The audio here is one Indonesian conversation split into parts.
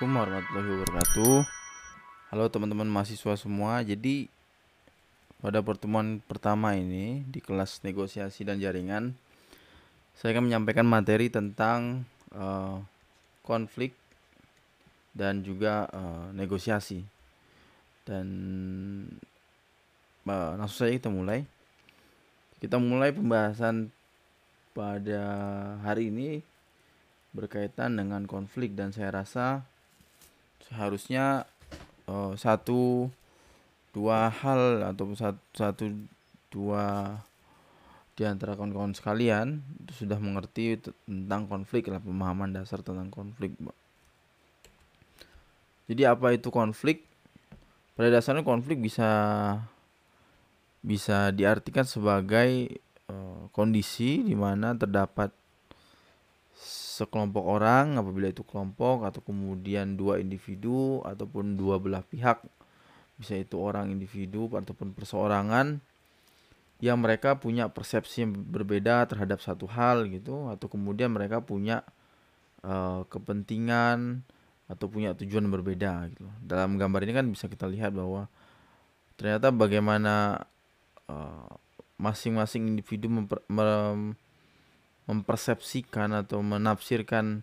Assalamualaikum warahmatullahi wabarakatuh. Halo teman-teman mahasiswa semua. Jadi pada pertemuan pertama ini di kelas negosiasi dan jaringan, saya akan menyampaikan materi tentang uh, konflik dan juga uh, negosiasi. Dan uh, langsung saja kita mulai. Kita mulai pembahasan pada hari ini berkaitan dengan konflik dan saya rasa seharusnya uh, satu dua hal atau satu, satu dua di antara kawan-kawan sekalian sudah mengerti tentang konflik lah pemahaman dasar tentang konflik. Jadi apa itu konflik? Pada dasarnya konflik bisa bisa diartikan sebagai uh, kondisi di mana terdapat sekelompok orang apabila itu kelompok atau kemudian dua individu ataupun dua belah pihak bisa itu orang individu ataupun perseorangan yang mereka punya persepsi yang berbeda terhadap satu hal gitu atau kemudian mereka punya uh, kepentingan atau punya tujuan berbeda gitu. Dalam gambar ini kan bisa kita lihat bahwa ternyata bagaimana eh, masing-masing uh, individu memper, mem, mempersepsikan atau menafsirkan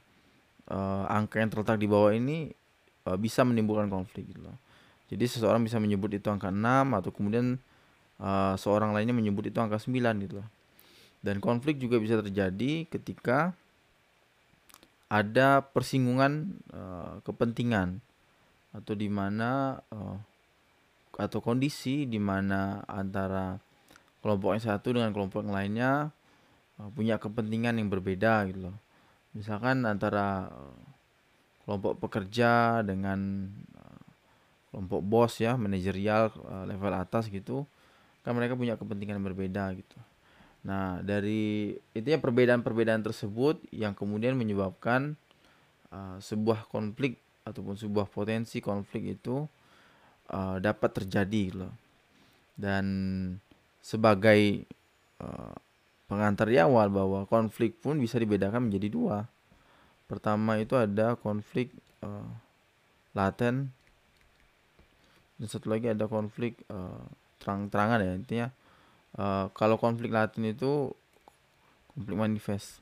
uh, angka yang terletak di bawah ini uh, bisa menimbulkan konflik gitu loh. Jadi seseorang bisa menyebut itu angka 6 atau kemudian uh, seorang lainnya menyebut itu angka 9 gitu loh. Dan konflik juga bisa terjadi ketika ada persinggungan uh, kepentingan atau di mana uh, atau kondisi di mana antara kelompok yang satu dengan kelompok yang lainnya uh, punya kepentingan yang berbeda gitu loh. Misalkan antara uh, kelompok pekerja dengan uh, kelompok bos ya, manajerial level atas gitu, kan mereka punya kepentingan yang berbeda gitu. Nah, dari itu ya perbedaan-perbedaan tersebut yang kemudian menyebabkan uh, sebuah konflik ataupun sebuah potensi konflik itu uh, dapat terjadi gitu loh. Dan sebagai pengantar di awal bahwa konflik pun bisa dibedakan menjadi dua. Pertama itu ada konflik uh, laten dan satu lagi ada konflik uh, terang-terangan ya intinya uh, kalau konflik laten itu konflik manifest.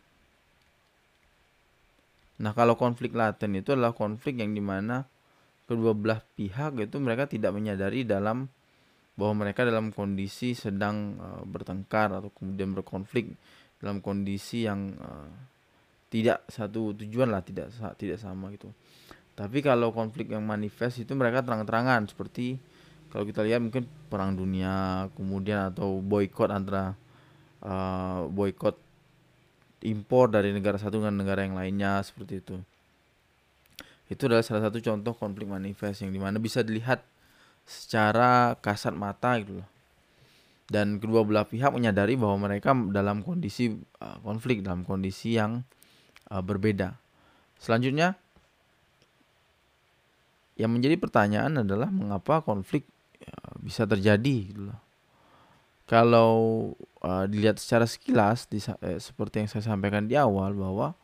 Nah kalau konflik laten itu adalah konflik yang di mana kedua belah pihak itu mereka tidak menyadari dalam bahwa mereka dalam kondisi sedang uh, bertengkar atau kemudian berkonflik dalam kondisi yang uh, tidak satu tujuan lah tidak tidak sama gitu. Tapi kalau konflik yang manifest itu mereka terang-terangan seperti kalau kita lihat mungkin perang dunia kemudian atau boykot antara uh, boykot impor dari negara satu dengan negara yang lainnya seperti itu. Itu adalah salah satu contoh konflik manifest yang di mana bisa dilihat secara kasat mata gitu loh. Dan kedua belah pihak menyadari bahwa mereka dalam kondisi uh, konflik, dalam kondisi yang uh, berbeda. Selanjutnya yang menjadi pertanyaan adalah mengapa konflik uh, bisa terjadi gitu loh. Kalau uh, dilihat secara sekilas di, eh, seperti yang saya sampaikan di awal bahwa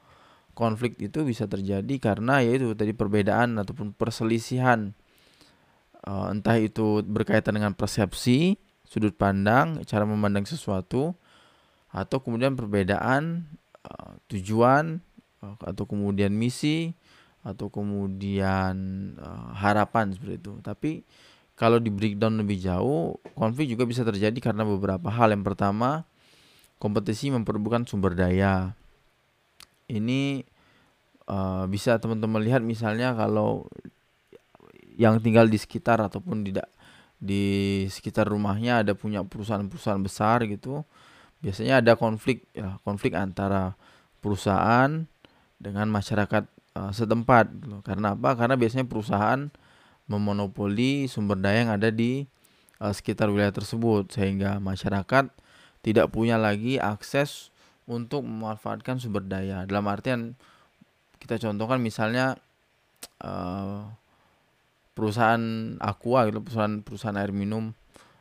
konflik itu bisa terjadi karena yaitu tadi perbedaan ataupun perselisihan uh, entah itu berkaitan dengan persepsi, sudut pandang, cara memandang sesuatu, atau kemudian perbedaan uh, tujuan uh, atau kemudian misi atau kemudian harapan seperti itu. Tapi kalau di breakdown lebih jauh, konflik juga bisa terjadi karena beberapa hal. Yang pertama, kompetisi memperebutkan sumber daya. Ini bisa teman-teman lihat misalnya kalau yang tinggal di sekitar ataupun tidak di sekitar rumahnya ada punya perusahaan-perusahaan besar gitu biasanya ada konflik ya konflik antara perusahaan dengan masyarakat uh, setempat gitu. karena apa karena biasanya perusahaan memonopoli sumber daya yang ada di uh, sekitar wilayah tersebut sehingga masyarakat tidak punya lagi akses untuk memanfaatkan sumber daya dalam artian kita contohkan misalnya uh, perusahaan Aqua gitu perusahaan perusahaan air minum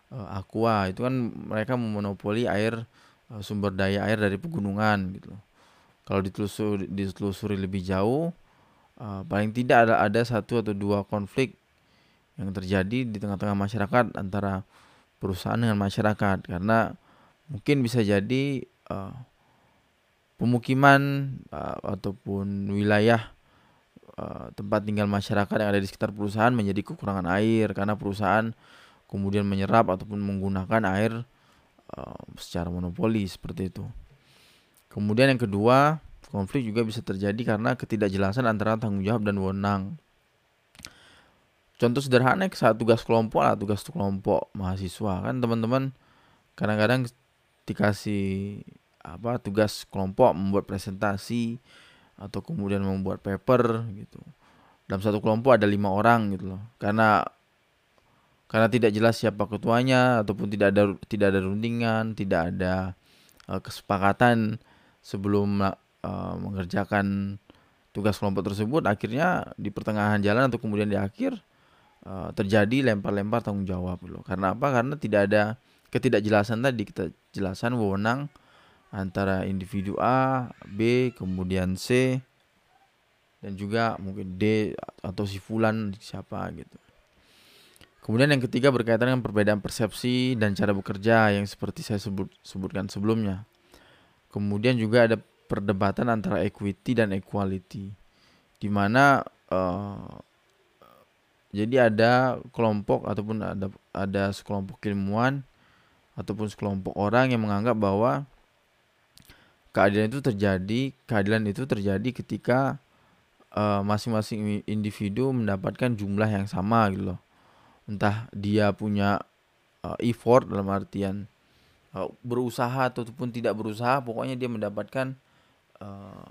uh, Aqua. Itu kan mereka memonopoli air uh, sumber daya air dari pegunungan gitu. Kalau ditelusuri, ditelusuri lebih jauh uh, paling tidak ada ada satu atau dua konflik yang terjadi di tengah-tengah masyarakat antara perusahaan dengan masyarakat. Karena mungkin bisa jadi uh, pemukiman uh, ataupun wilayah uh, tempat tinggal masyarakat yang ada di sekitar perusahaan menjadi kekurangan air karena perusahaan kemudian menyerap ataupun menggunakan air uh, secara monopoli seperti itu. Kemudian yang kedua, konflik juga bisa terjadi karena ketidakjelasan antara tanggung jawab dan wewenang. Contoh sederhana saat tugas kelompok lah, tugas kelompok mahasiswa kan teman-teman kadang-kadang dikasih apa tugas kelompok membuat presentasi atau kemudian membuat paper gitu. Dalam satu kelompok ada lima orang gitu loh. Karena karena tidak jelas siapa ketuanya ataupun tidak ada tidak ada rundingan, tidak ada uh, kesepakatan sebelum uh, mengerjakan tugas kelompok tersebut akhirnya di pertengahan jalan atau kemudian di akhir uh, terjadi lempar-lempar tanggung jawab loh. Karena apa? Karena tidak ada ketidakjelasan tadi, kita jelasan wewenang antara individu A, B, kemudian C dan juga mungkin D atau si fulan siapa gitu. Kemudian yang ketiga berkaitan dengan perbedaan persepsi dan cara bekerja yang seperti saya sebut sebutkan sebelumnya. Kemudian juga ada perdebatan antara equity dan equality, di mana uh, jadi ada kelompok ataupun ada ada sekelompok ilmuwan ataupun sekelompok orang yang menganggap bahwa keadilan itu terjadi, keadilan itu terjadi ketika uh, masing-masing individu mendapatkan jumlah yang sama gitu loh. Entah dia punya uh, effort dalam artian uh, berusaha ataupun tidak berusaha, pokoknya dia mendapatkan uh,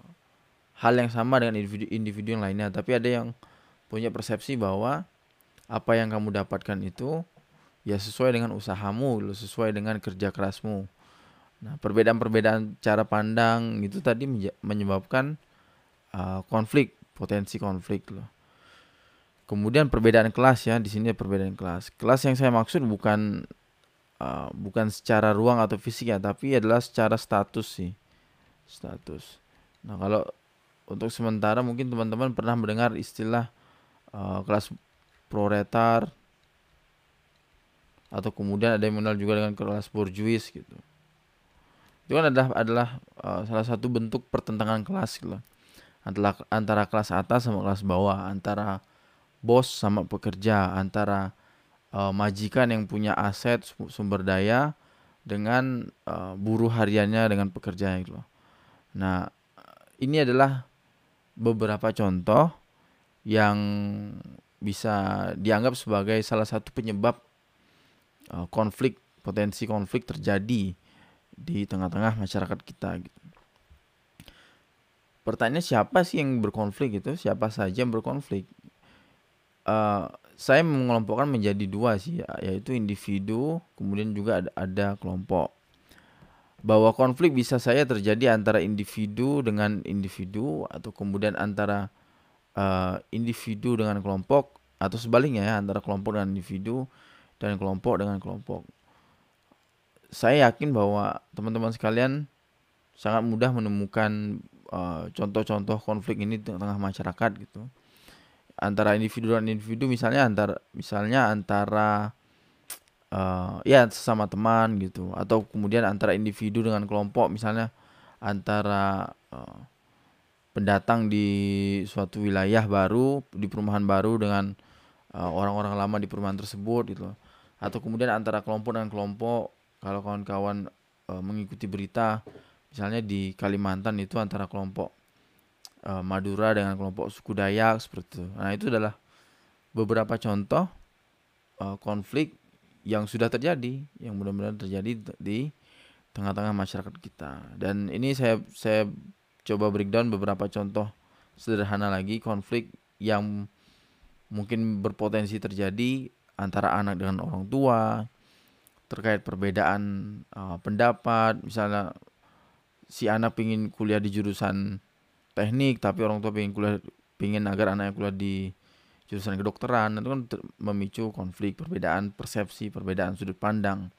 hal yang sama dengan individu-individu yang lainnya. Tapi ada yang punya persepsi bahwa apa yang kamu dapatkan itu ya sesuai dengan usahamu, sesuai dengan kerja kerasmu. Nah, perbedaan-perbedaan cara pandang itu tadi menyebabkan uh, konflik, potensi konflik loh. Kemudian perbedaan kelas ya, di sini perbedaan kelas. Kelas yang saya maksud bukan uh, bukan secara ruang atau fisik ya, tapi adalah secara status sih. Status. Nah, kalau untuk sementara mungkin teman-teman pernah mendengar istilah uh, kelas proletar atau kemudian ada yang mengenal juga dengan kelas borjuis gitu itu kan adalah adalah uh, salah satu bentuk pertentangan kelas gitu antara antara kelas atas sama kelas bawah antara bos sama pekerja antara uh, majikan yang punya aset sumber daya dengan uh, buruh hariannya dengan pekerja gitu loh. Nah, ini adalah beberapa contoh yang bisa dianggap sebagai salah satu penyebab uh, konflik potensi konflik terjadi di tengah-tengah masyarakat kita gitu. Pertanyaan siapa sih yang berkonflik itu? Siapa saja yang berkonflik? Uh, saya mengelompokkan menjadi dua sih, yaitu individu, kemudian juga ada, ada kelompok. Bahwa konflik bisa saya terjadi antara individu dengan individu atau kemudian antara uh, individu dengan kelompok atau sebaliknya ya antara kelompok dengan individu dan kelompok dengan kelompok. Saya yakin bahwa teman-teman sekalian sangat mudah menemukan eh, contoh-contoh uh, konflik ini di tengah masyarakat gitu. Antara individu dan individu misalnya antara misalnya antara uh, ya sesama teman gitu atau kemudian antara individu dengan kelompok misalnya antara uh, pendatang di suatu wilayah baru di perumahan baru dengan orang-orang uh, lama di perumahan tersebut gitu atau kemudian antara kelompok dengan kelompok kalau kawan-kawan e, mengikuti berita misalnya di Kalimantan itu antara kelompok e, Madura dengan kelompok suku Dayak seperti itu. Nah, itu adalah beberapa contoh e, konflik yang sudah terjadi, yang mudah-mudahan terjadi di tengah-tengah masyarakat kita. Dan ini saya saya coba breakdown beberapa contoh sederhana lagi konflik yang mungkin berpotensi terjadi antara anak dengan orang tua terkait perbedaan uh, pendapat. Misalnya si anak pingin kuliah di jurusan teknik tapi orang tua pingin kuliah pingin agar anaknya kuliah di jurusan kedokteran. Itu kan memicu konflik perbedaan persepsi perbedaan sudut pandang.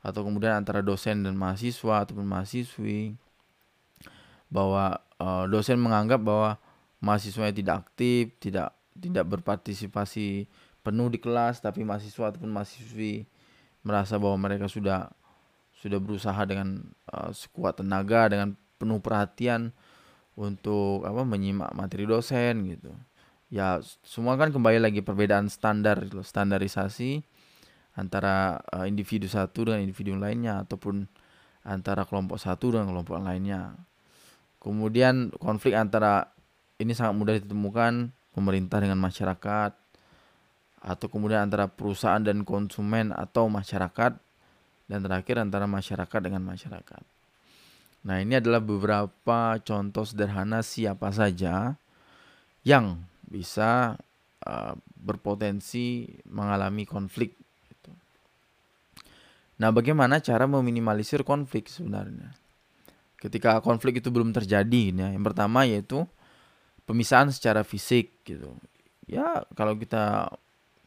Atau kemudian antara dosen dan mahasiswa ataupun mahasiswi bahwa uh, dosen menganggap bahwa mahasiswanya tidak aktif, tidak tidak berpartisipasi penuh di kelas, tapi mahasiswa ataupun mahasiswi merasa bahwa mereka sudah sudah berusaha dengan uh, sekuat tenaga dengan penuh perhatian untuk apa menyimak materi dosen gitu. Ya semua kan kembali lagi perbedaan standar standarisasi antara uh, individu satu dengan individu lainnya ataupun antara kelompok satu dengan kelompok lainnya. Kemudian konflik antara ini sangat mudah ditemukan pemerintah dengan masyarakat atau kemudian antara perusahaan dan konsumen atau masyarakat dan terakhir antara masyarakat dengan masyarakat. Nah, ini adalah beberapa contoh sederhana siapa saja yang bisa uh, berpotensi mengalami konflik Nah, bagaimana cara meminimalisir konflik sebenarnya? Ketika konflik itu belum terjadi, ya. Yang pertama yaitu pemisahan secara fisik gitu. Ya, kalau kita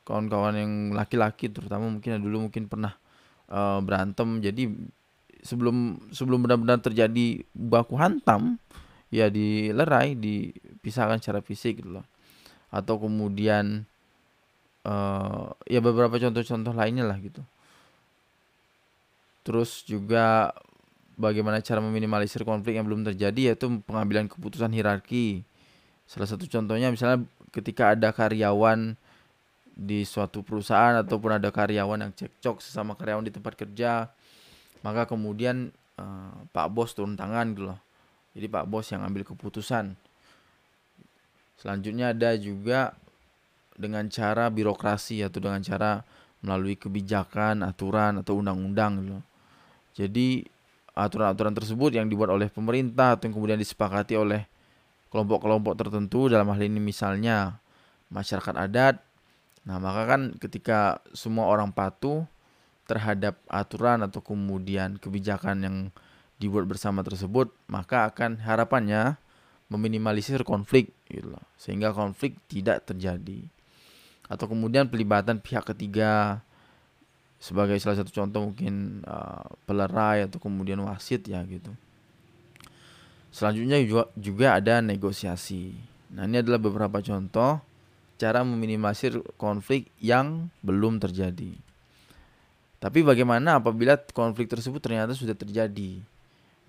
kawan-kawan yang laki-laki terutama mungkin dulu mungkin pernah uh, berantem. Jadi sebelum sebelum benar-benar terjadi baku hantam ya dilerai dipisahkan secara fisik gitu loh. Atau kemudian uh, ya beberapa contoh-contoh lainnya lah gitu. Terus juga bagaimana cara meminimalisir konflik yang belum terjadi yaitu pengambilan keputusan hierarki. Salah satu contohnya misalnya ketika ada karyawan di suatu perusahaan ataupun ada karyawan yang cekcok sesama karyawan di tempat kerja, maka kemudian uh, Pak Bos turun tangan gitu loh. Jadi Pak Bos yang ambil keputusan. Selanjutnya ada juga dengan cara birokrasi atau dengan cara melalui kebijakan, aturan atau undang-undang gitu. Jadi aturan-aturan tersebut yang dibuat oleh pemerintah atau yang kemudian disepakati oleh kelompok-kelompok tertentu dalam hal ini misalnya masyarakat adat. Nah, maka kan ketika semua orang patuh terhadap aturan atau kemudian kebijakan yang dibuat bersama tersebut, maka akan harapannya meminimalisir konflik gitu loh, sehingga konflik tidak terjadi. Atau kemudian pelibatan pihak ketiga sebagai salah satu contoh mungkin uh, pelerai atau kemudian wasit ya gitu. Selanjutnya juga, juga ada negosiasi. Nah ini adalah beberapa contoh cara meminimalisir konflik yang belum terjadi. Tapi bagaimana apabila konflik tersebut ternyata sudah terjadi?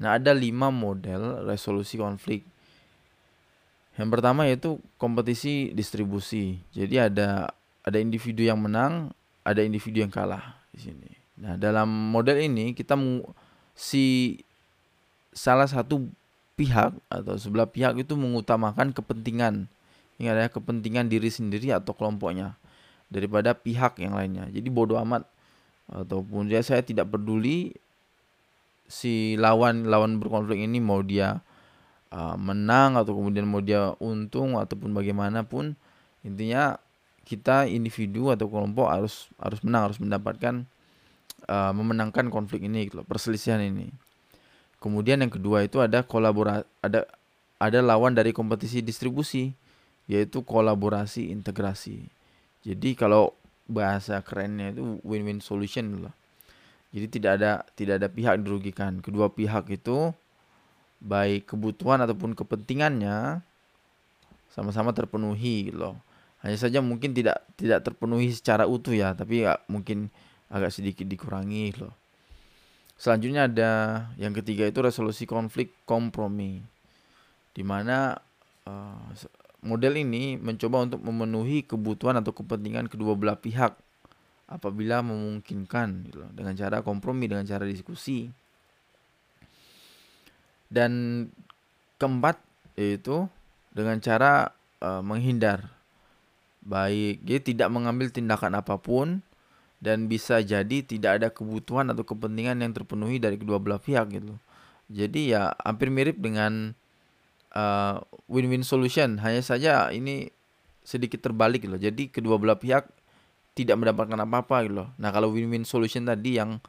Nah ada lima model resolusi konflik. Yang pertama yaitu kompetisi distribusi. Jadi ada ada individu yang menang, ada individu yang kalah di sini. Nah, dalam model ini kita si salah satu pihak atau sebelah pihak itu mengutamakan kepentingan ini adalah kepentingan diri sendiri atau kelompoknya daripada pihak yang lainnya. Jadi bodoh amat. Ataupun ya saya tidak peduli si lawan lawan berkonflik ini mau dia uh, menang atau kemudian mau dia untung ataupun bagaimanapun. Intinya kita individu atau kelompok harus harus menang harus mendapatkan uh, memenangkan konflik ini gitu perselisihan ini. Kemudian yang kedua itu ada kolaborasi ada ada lawan dari kompetisi distribusi yaitu kolaborasi integrasi jadi kalau bahasa kerennya itu win-win solution lah jadi tidak ada tidak ada pihak dirugikan kedua pihak itu baik kebutuhan ataupun kepentingannya sama-sama terpenuhi loh hanya saja mungkin tidak tidak terpenuhi secara utuh ya, tapi ya mungkin agak sedikit dikurangi loh. Selanjutnya ada yang ketiga itu resolusi konflik kompromi. Di mana uh, model ini mencoba untuk memenuhi kebutuhan atau kepentingan kedua belah pihak apabila memungkinkan gitu loh, dengan cara kompromi dengan cara diskusi. Dan keempat yaitu dengan cara uh, menghindar. Baik dia tidak mengambil tindakan apa pun dan bisa jadi tidak ada kebutuhan atau kepentingan yang terpenuhi dari kedua belah pihak gitu jadi ya hampir mirip dengan uh, win-win solution hanya saja ini sedikit terbalik gitu jadi kedua belah pihak tidak mendapatkan apa-apa gitu loh nah kalau win-win solution tadi yang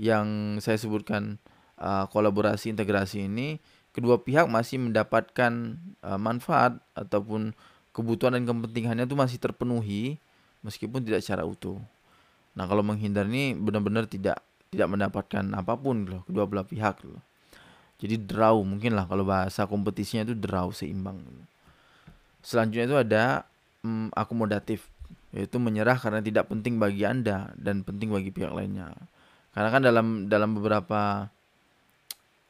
yang saya sebutkan uh, kolaborasi integrasi ini kedua pihak masih mendapatkan uh, manfaat ataupun kebutuhan dan kepentingannya itu masih terpenuhi meskipun tidak secara utuh. Nah kalau menghindar ini benar-benar tidak tidak mendapatkan apa pun loh kedua belah pihak loh. Jadi draw mungkin lah kalau bahasa kompetisinya itu draw seimbang. Selanjutnya itu ada mm, akomodatif yaitu menyerah karena tidak penting bagi anda dan penting bagi pihak lainnya karena kan dalam dalam beberapa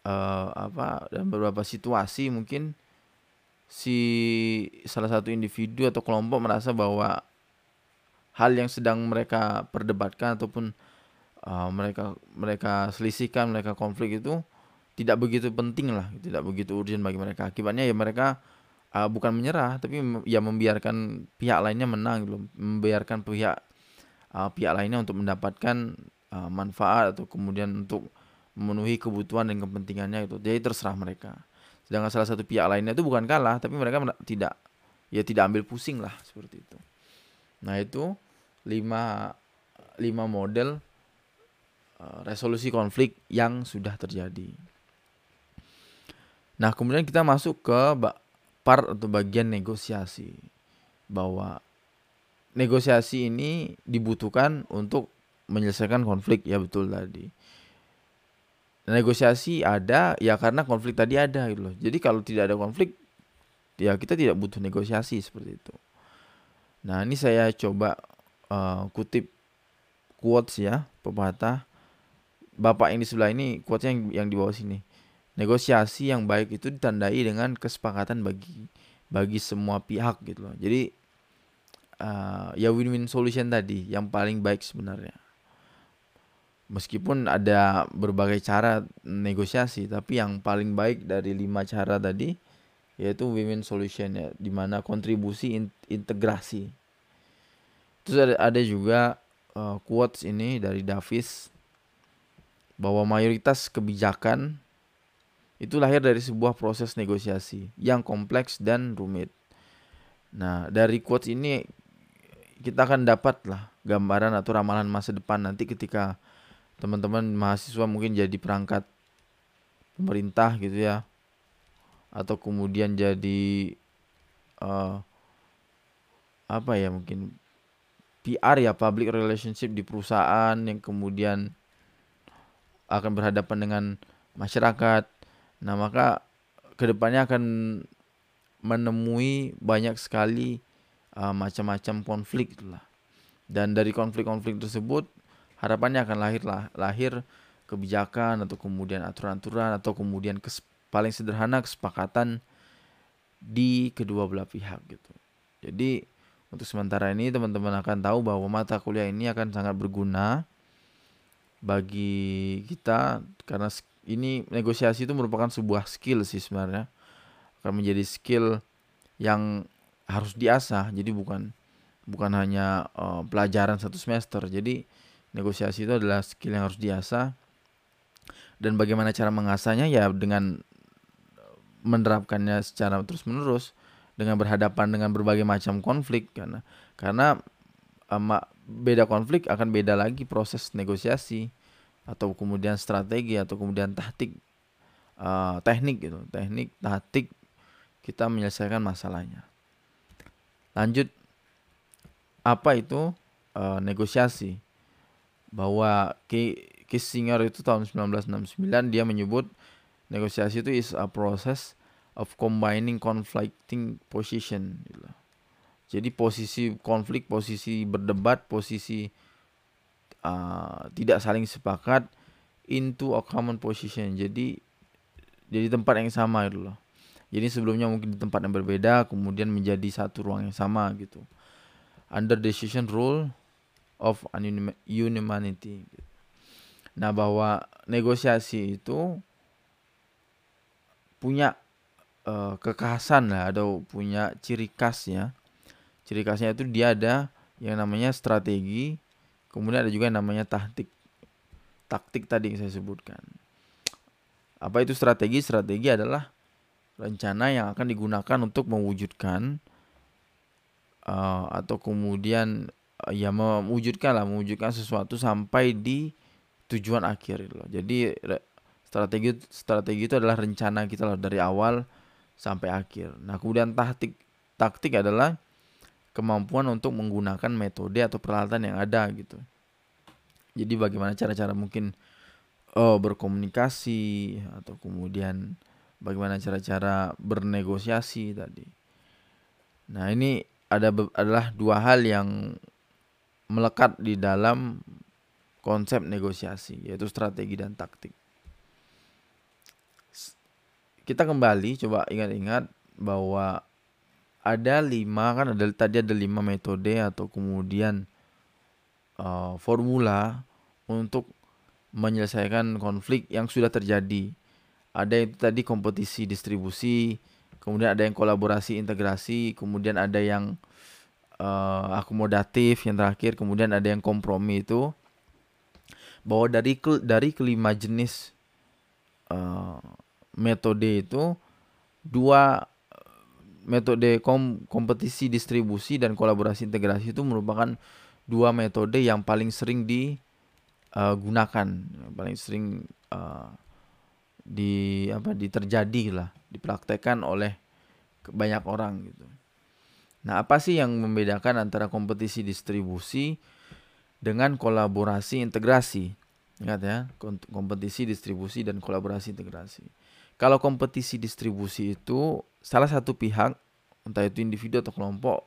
uh, apa dalam beberapa situasi mungkin si salah satu individu atau kelompok merasa bahwa hal yang sedang mereka perdebatkan ataupun uh, mereka mereka selisihkan mereka konflik itu tidak begitu penting lah, tidak begitu urgent bagi mereka. Akibatnya ya mereka uh, bukan menyerah, tapi ya membiarkan pihak lainnya menang, gitu, membiarkan pihak uh, pihak lainnya untuk mendapatkan uh, manfaat atau kemudian untuk memenuhi kebutuhan dan kepentingannya itu. Jadi terserah mereka. Sedangkan salah satu pihak lainnya itu bukan kalah, tapi mereka tidak ya tidak ambil pusing lah seperti itu. Nah itu lima lima model uh, resolusi konflik yang sudah terjadi. Nah, kemudian kita masuk ke part atau bagian negosiasi. Bahwa negosiasi ini dibutuhkan untuk menyelesaikan konflik, ya betul tadi. Negosiasi ada ya karena konflik tadi ada gitu loh. Jadi kalau tidak ada konflik ya kita tidak butuh negosiasi seperti itu. Nah, ini saya coba uh, kutip quotes ya, pepatah. Bapak yang di sebelah ini quotesnya yang, yang di bawah sini negosiasi yang baik itu ditandai dengan kesepakatan bagi bagi semua pihak gitu loh. Jadi uh, ya win-win solution tadi yang paling baik sebenarnya. Meskipun ada berbagai cara negosiasi, tapi yang paling baik dari lima cara tadi yaitu win-win solution ya, di mana kontribusi in integrasi. Terus ada, ada juga uh, quotes ini dari Davis bahwa mayoritas kebijakan itu lahir dari sebuah proses negosiasi yang kompleks dan rumit. Nah, dari quotes ini kita akan dapatlah gambaran atau ramalan masa depan nanti ketika teman-teman mahasiswa mungkin jadi perangkat pemerintah gitu ya atau kemudian jadi uh, apa ya mungkin PR ya public relationship di perusahaan yang kemudian akan berhadapan dengan masyarakat Nah, maka ke depannya akan menemui banyak sekali uh, macam-macam konflik lah. Dan dari konflik-konflik tersebut harapannya akan lahir lah, lahir kebijakan atau kemudian aturan-aturan atau kemudian kes, paling sederhana kesepakatan di kedua belah pihak gitu. Jadi untuk sementara ini teman-teman akan tahu bahwa mata kuliah ini akan sangat berguna bagi kita karena ini negosiasi itu merupakan sebuah skill sih sebenarnya. Akan menjadi skill yang harus diasah. Jadi bukan bukan hanya uh, pelajaran satu semester. Jadi negosiasi itu adalah skill yang harus diasah. Dan bagaimana cara mengasahnya? Ya dengan menerapkannya secara terus menerus dengan berhadapan dengan berbagai macam konflik. Karena karena um, beda konflik akan beda lagi proses negosiasi atau kemudian strategi atau kemudian taktik uh, teknik gitu. Teknik taktik kita menyelesaikan masalahnya. Lanjut apa itu uh, negosiasi? Bahwa Kissinger itu tahun 1969 dia menyebut negosiasi itu is a process of combining conflicting position gitu. jadi posisi konflik posisi berdebat posisi uh, tidak saling sepakat into a common position. Jadi jadi tempat yang sama gitu loh. Jadi sebelumnya mungkin di tempat yang berbeda, kemudian menjadi satu ruang yang sama gitu. Under decision rule of unanimity. Gitu. Nah bahwa negosiasi itu punya uh, kekhasan lah atau punya ciri khasnya. Ciri khasnya itu dia ada yang namanya strategi, Kemudian ada juga yang namanya taktik. Taktik tadi yang saya sebutkan. Apa itu strategi? Strategi adalah rencana yang akan digunakan untuk mewujudkan uh, atau kemudian uh, ya mewujudkan lah mewujudkan sesuatu sampai di tujuan akhir gitu loh. Jadi strategi strategi itu adalah rencana kita loh dari awal sampai akhir. Nah, kemudian taktik taktik adalah kemampuan untuk menggunakan metode atau peralatan yang ada gitu. Jadi bagaimana cara-cara mungkin oh, berkomunikasi atau kemudian bagaimana cara-cara bernegosiasi tadi. Nah, ini ada adalah dua hal yang melekat di dalam konsep negosiasi, yaitu strategi dan taktik. Kita kembali coba ingat-ingat bahwa ada lima kan ada tadi ada lima metode atau kemudian uh, formula untuk menyelesaikan konflik yang sudah terjadi. Ada itu tadi kompetisi distribusi, kemudian ada yang kolaborasi integrasi, kemudian ada yang uh, akomodatif yang terakhir, kemudian ada yang kompromi itu bahwa dari ke, dari kelima jenis uh, metode itu dua metode kom, kompetisi distribusi dan kolaborasi integrasi itu merupakan dua metode yang paling sering digunakan, uh, paling sering uh, di apa diterjadi lah dipraktekkan oleh banyak orang gitu. Nah, apa sih yang membedakan antara kompetisi distribusi dengan kolaborasi integrasi? Ingat ya, kompetisi distribusi dan kolaborasi integrasi. Kalau kompetisi distribusi itu salah satu pihak, entah itu individu atau kelompok,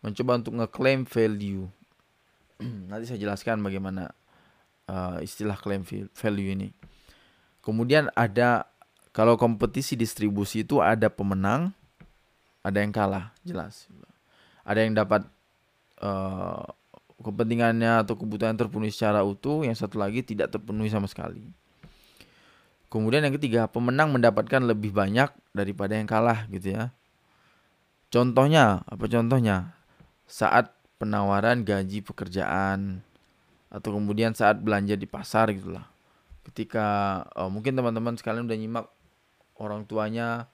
mencoba untuk ngeklaim value. Nanti saya jelaskan bagaimana uh, istilah claim value ini. Kemudian ada kalau kompetisi distribusi itu ada pemenang, ada yang kalah, jelas. Ada yang dapat uh, kepentingannya atau kebutuhan terpenuhi secara utuh, yang satu lagi tidak terpenuhi sama sekali. Kemudian yang ketiga, pemenang mendapatkan lebih banyak daripada yang kalah gitu ya. Contohnya, apa contohnya? Saat penawaran gaji pekerjaan atau kemudian saat belanja di pasar gitulah. Ketika uh, mungkin teman-teman sekalian udah nyimak orang tuanya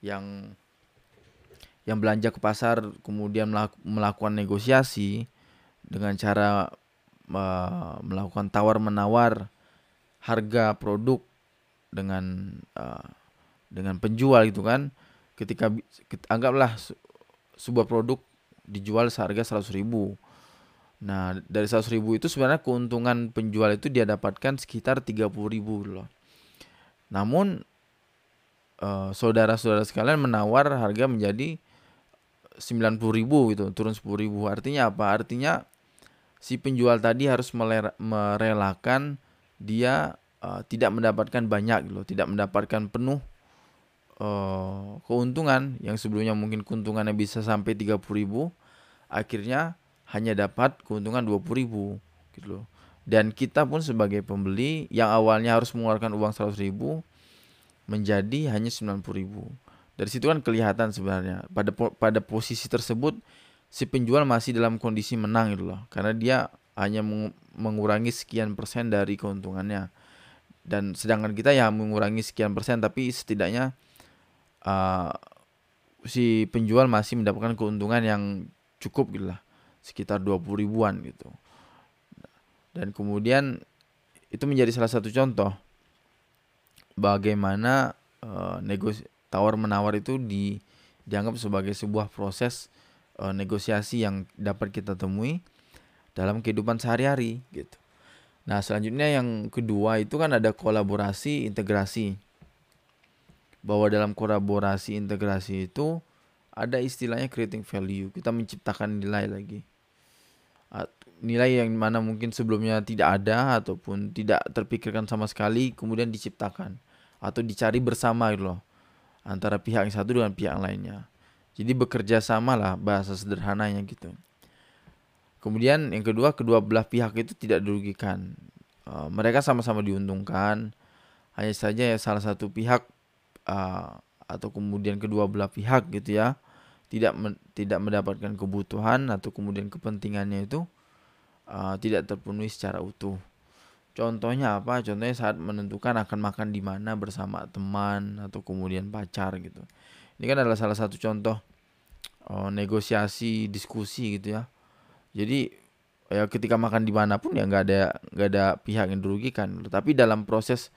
yang yang belanja ke pasar kemudian melakukan negosiasi dengan cara uh, melakukan tawar menawar harga produk dengan uh, dengan penjual gitu kan. Ketika anggaplah sebuah produk dijual seharga 100 ribu. Nah dari 100 ribu itu sebenarnya keuntungan penjual itu dia dapatkan sekitar 30 ribu loh. Namun eh, saudara-saudara sekalian menawar harga menjadi 90 ribu gitu turun 10 ribu. Artinya apa? Artinya si penjual tadi harus merelakan dia uh, tidak mendapatkan banyak gitu tidak mendapatkan penuh uh, keuntungan. Yang sebelumnya mungkin keuntungannya bisa sampai 30 ribu akhirnya hanya dapat keuntungan 20 ribu gitu loh. Dan kita pun sebagai pembeli yang awalnya harus mengeluarkan uang 100 ribu menjadi hanya 90 ribu. Dari situ kan kelihatan sebenarnya pada pada posisi tersebut si penjual masih dalam kondisi menang gitu loh. Karena dia hanya mengurangi sekian persen dari keuntungannya dan sedangkan kita ya mengurangi sekian persen tapi setidaknya uh, si penjual masih mendapatkan keuntungan yang cukup gitu lah sekitar 20 ribuan gitu dan kemudian itu menjadi salah satu contoh bagaimana uh, tawar menawar itu di dianggap sebagai sebuah proses uh, negosiasi yang dapat kita temui dalam kehidupan sehari-hari gitu. Nah, selanjutnya yang kedua itu kan ada kolaborasi integrasi. Bahwa dalam kolaborasi integrasi itu ada istilahnya creating value. Kita menciptakan nilai lagi. Nilai yang mana mungkin sebelumnya tidak ada ataupun tidak terpikirkan sama sekali kemudian diciptakan atau dicari bersama gitu loh antara pihak yang satu dengan pihak lainnya. Jadi bekerja sama lah bahasa sederhananya gitu. Kemudian yang kedua kedua belah pihak itu tidak dirugikan. Uh, mereka sama-sama diuntungkan. Hanya saja ya salah satu pihak uh, atau kemudian kedua belah pihak gitu ya tidak men, tidak mendapatkan kebutuhan atau kemudian kepentingannya itu uh, tidak terpenuhi secara utuh. Contohnya apa? Contohnya saat menentukan akan makan di mana bersama teman atau kemudian pacar gitu. Ini kan adalah salah satu contoh oh, negosiasi, diskusi gitu ya. Jadi ya ketika makan di mana pun ya nggak ada nggak ada pihak yang dirugikan. Tapi dalam proses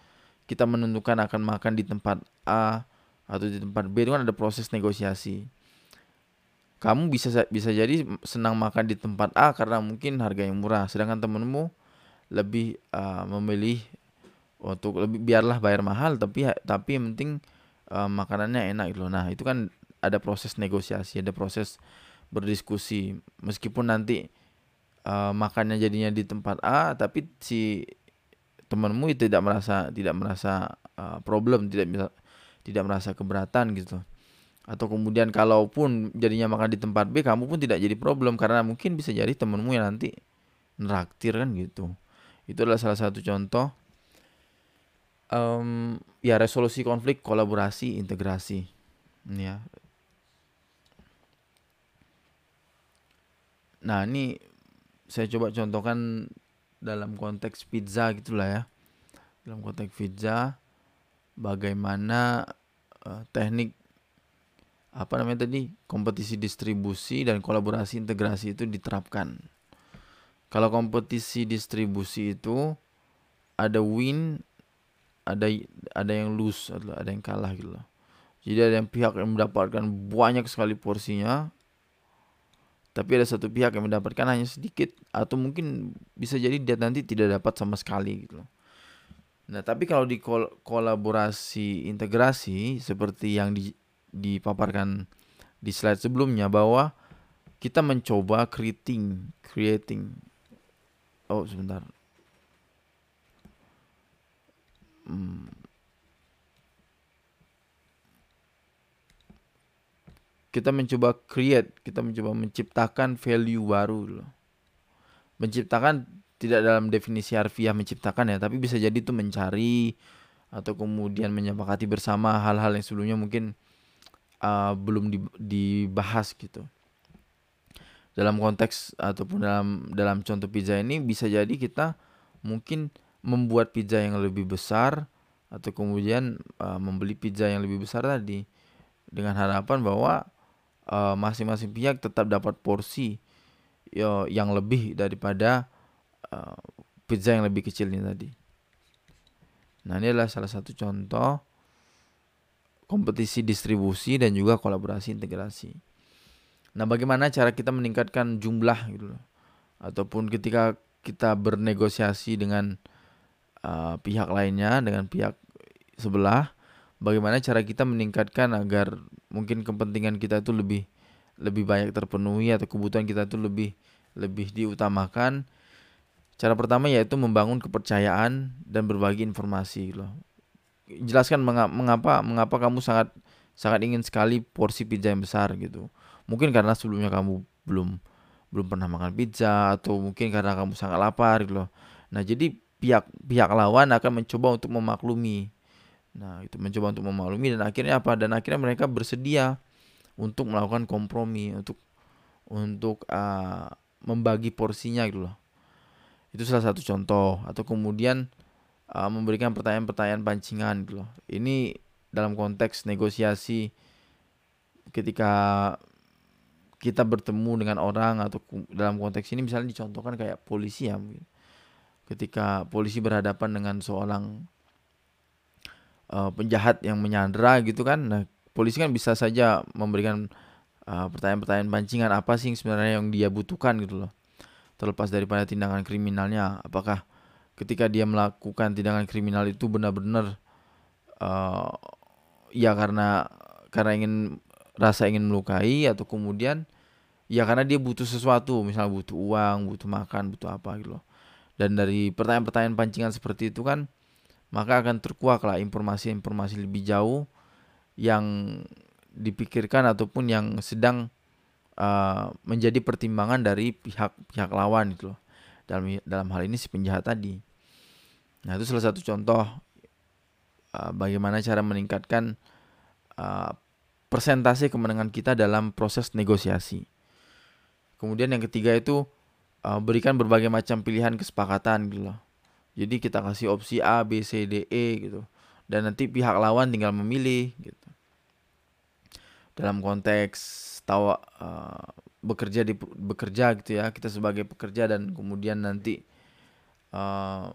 kita menentukan akan makan di tempat A atau di tempat B itu kan ada proses negosiasi. Kamu bisa bisa jadi senang makan di tempat A karena mungkin harga yang murah, sedangkan temenmu lebih uh, memilih untuk lebih biarlah bayar mahal tapi tapi yang penting uh, makanannya enak gitu. Nah, itu kan ada proses negosiasi, ada proses berdiskusi. Meskipun nanti uh, makannya jadinya di tempat A, tapi si temanmu itu tidak merasa tidak merasa uh, problem, tidak tidak merasa keberatan gitu. Atau kemudian kalaupun jadinya makan di tempat B, kamu pun tidak jadi problem karena mungkin bisa jadi temanmu yang nanti neraktir kan gitu. Itu adalah salah satu contoh um, ya resolusi konflik, kolaborasi, integrasi. Ya. Nah, ini saya coba contohkan dalam konteks pizza gitulah ya. Dalam konteks pizza bagaimana uh, teknik apa namanya tadi kompetisi distribusi dan kolaborasi integrasi itu diterapkan. Kalau kompetisi distribusi itu ada win, ada ada yang lose, ada yang kalah gitu loh. Jadi ada yang pihak yang mendapatkan banyak sekali porsinya, tapi ada satu pihak yang mendapatkan hanya sedikit atau mungkin bisa jadi dia nanti tidak dapat sama sekali gitu loh. Nah, tapi kalau di kol kolaborasi integrasi seperti yang di dipaparkan di slide sebelumnya bahwa kita mencoba creating creating oh sebentar hmm. Kita mencoba create kita mencoba menciptakan value baru loh. Menciptakan tidak dalam definisi harfiah menciptakan ya tapi bisa jadi itu mencari atau kemudian menyepakati bersama hal-hal yang sebelumnya mungkin uh, belum dibahas gitu. Dalam konteks ataupun dalam dalam contoh pizza ini bisa jadi kita mungkin membuat pizza yang lebih besar atau kemudian uh, membeli pizza yang lebih besar tadi dengan harapan bahwa uh, masing-masing pihak tetap dapat porsi yo, yang lebih daripada uh, pizza yang lebih kecil ini tadi. Nah ini adalah salah satu contoh kompetisi distribusi dan juga kolaborasi integrasi. Nah, bagaimana cara kita meningkatkan jumlah gitu loh. Ataupun ketika kita bernegosiasi dengan uh, pihak lainnya, dengan pihak sebelah, bagaimana cara kita meningkatkan agar mungkin kepentingan kita itu lebih lebih banyak terpenuhi atau kebutuhan kita itu lebih lebih diutamakan. Cara pertama yaitu membangun kepercayaan dan berbagi informasi loh jelaskan mengapa mengapa kamu sangat sangat ingin sekali porsi pizza yang besar gitu. Mungkin karena sebelumnya kamu belum belum pernah makan pizza atau mungkin karena kamu sangat lapar gitu loh. Nah, jadi pihak pihak lawan akan mencoba untuk memaklumi. Nah, itu mencoba untuk memaklumi dan akhirnya apa? Dan akhirnya mereka bersedia untuk melakukan kompromi untuk untuk uh, membagi porsinya gitu loh. Itu salah satu contoh atau kemudian uh, memberikan pertanyaan-pertanyaan pancingan gitu loh. Ini dalam konteks negosiasi ketika kita bertemu dengan orang atau dalam konteks ini misalnya dicontohkan kayak polisi ya. Ketika polisi berhadapan dengan seorang uh, penjahat yang menyandera gitu kan. Nah, polisi kan bisa saja memberikan pertanyaan pertanyaan-pertanyaan pancingan apa sih sebenarnya yang dia butuhkan gitu loh. Terlepas daripada tindakan kriminalnya, apakah ketika dia melakukan tindakan kriminal itu benar-benar uh, ya karena karena ingin rasa ingin melukai atau kemudian ya karena dia butuh sesuatu misalnya butuh uang butuh makan butuh apa gitu loh dan dari pertanyaan-pertanyaan pancingan seperti itu kan maka akan terkuak lah informasi-informasi lebih jauh yang dipikirkan ataupun yang sedang uh, menjadi pertimbangan dari pihak pihak lawan itu loh dalam dalam hal ini si penjahat tadi Nah, itu salah satu contoh uh, bagaimana cara meningkatkan uh, persentase kemenangan kita dalam proses negosiasi. Kemudian yang ketiga itu uh, berikan berbagai macam pilihan kesepakatan gitu loh. Jadi kita kasih opsi A, B, C, D, E gitu. Dan nanti pihak lawan tinggal memilih gitu. Dalam konteks tawa uh, bekerja di bekerja gitu ya, kita sebagai pekerja dan kemudian nanti uh,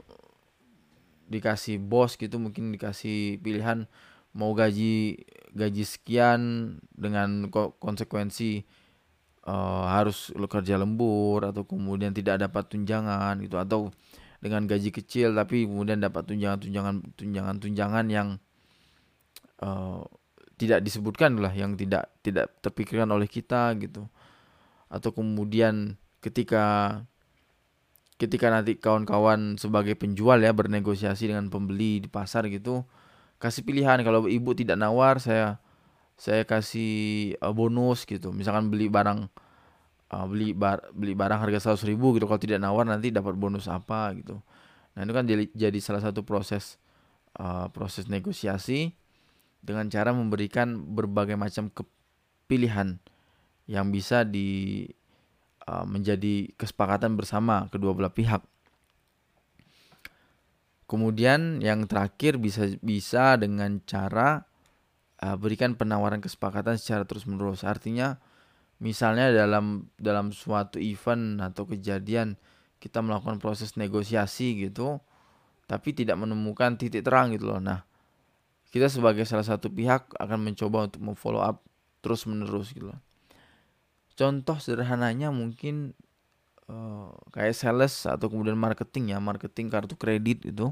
dikasih bos gitu mungkin dikasih pilihan mau gaji gaji sekian dengan konsekuensi uh, harus kerja lembur atau kemudian tidak dapat tunjangan gitu atau dengan gaji kecil tapi kemudian dapat tunjangan tunjangan tunjangan tunjangan yang uh, tidak disebutkan lah yang tidak tidak terpikirkan oleh kita gitu. Atau kemudian ketika ketika nanti kawan-kawan sebagai penjual ya bernegosiasi dengan pembeli di pasar gitu kasih pilihan. Kalau ibu tidak nawar saya saya kasih uh, bonus gitu. Misalkan beli barang uh, beli bar, beli barang harga seratus ribu gitu kalau tidak nawar nanti dapat bonus apa gitu nah itu kan jadi, jadi salah satu proses uh, proses negosiasi dengan cara memberikan berbagai macam kepilihan yang bisa di uh, menjadi kesepakatan bersama kedua belah pihak. Kemudian yang terakhir bisa bisa dengan cara uh, berikan penawaran kesepakatan secara terus menerus. Artinya misalnya dalam dalam suatu event atau kejadian kita melakukan proses negosiasi gitu, tapi tidak menemukan titik terang gitu loh. Nah, kita sebagai salah satu pihak akan mencoba untuk memfollow up terus menerus gitu loh. Contoh sederhananya mungkin uh, kayak sales atau kemudian marketing ya, marketing kartu kredit itu.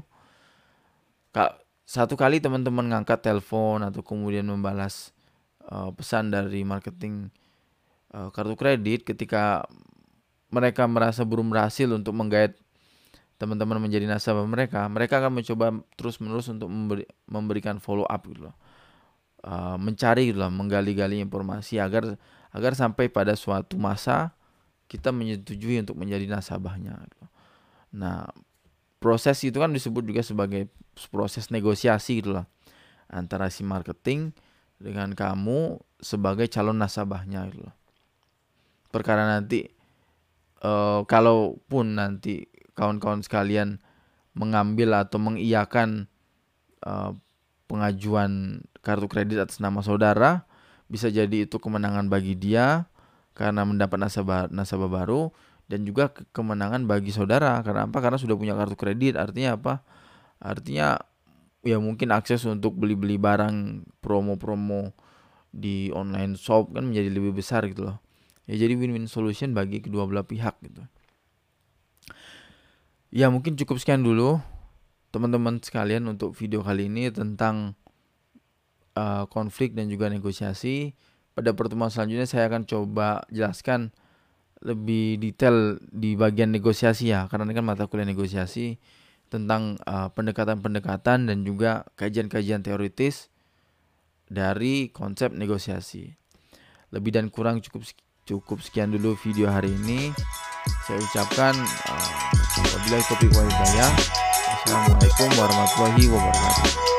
Satu kali teman-teman ngangkat telepon atau kemudian membalas uh, pesan dari marketing uh, kartu kredit ketika mereka merasa belum berhasil untuk menggait teman-teman menjadi nasabah mereka, mereka akan mencoba terus-menerus untuk memberi, memberikan follow up gitu loh. Uh, mencari gitu loh, menggali-gali informasi agar agar sampai pada suatu masa kita menyetujui untuk menjadi nasabahnya. Nah, proses itu kan disebut juga sebagai proses negosiasi gitu loh antara si marketing dengan kamu sebagai calon nasabahnya gitu loh. Perkara nanti uh, kalaupun nanti kawan-kawan sekalian mengambil atau mengiyakan uh, pengajuan kartu kredit atas nama saudara, bisa jadi itu kemenangan bagi dia karena mendapat nasabah nasabah baru dan juga ke kemenangan bagi saudara. Karena apa? Karena sudah punya kartu kredit. Artinya apa? Artinya ya mungkin akses untuk beli-beli barang promo-promo di online shop kan menjadi lebih besar gitu loh ya jadi win-win solution bagi kedua belah pihak gitu ya mungkin cukup sekian dulu teman-teman sekalian untuk video kali ini tentang uh, konflik dan juga negosiasi. Pada pertemuan selanjutnya saya akan coba jelaskan lebih detail di bagian negosiasi ya, karena ini kan mata kuliah negosiasi tentang pendekatan uh, pendekatan-pendekatan dan juga kajian-kajian teoritis dari konsep negosiasi. Lebih dan kurang cukup cukup sekian dulu video hari ini. Saya ucapkan uh, wabillahi taufiq Assalamualaikum warahmatullahi wabarakatuh.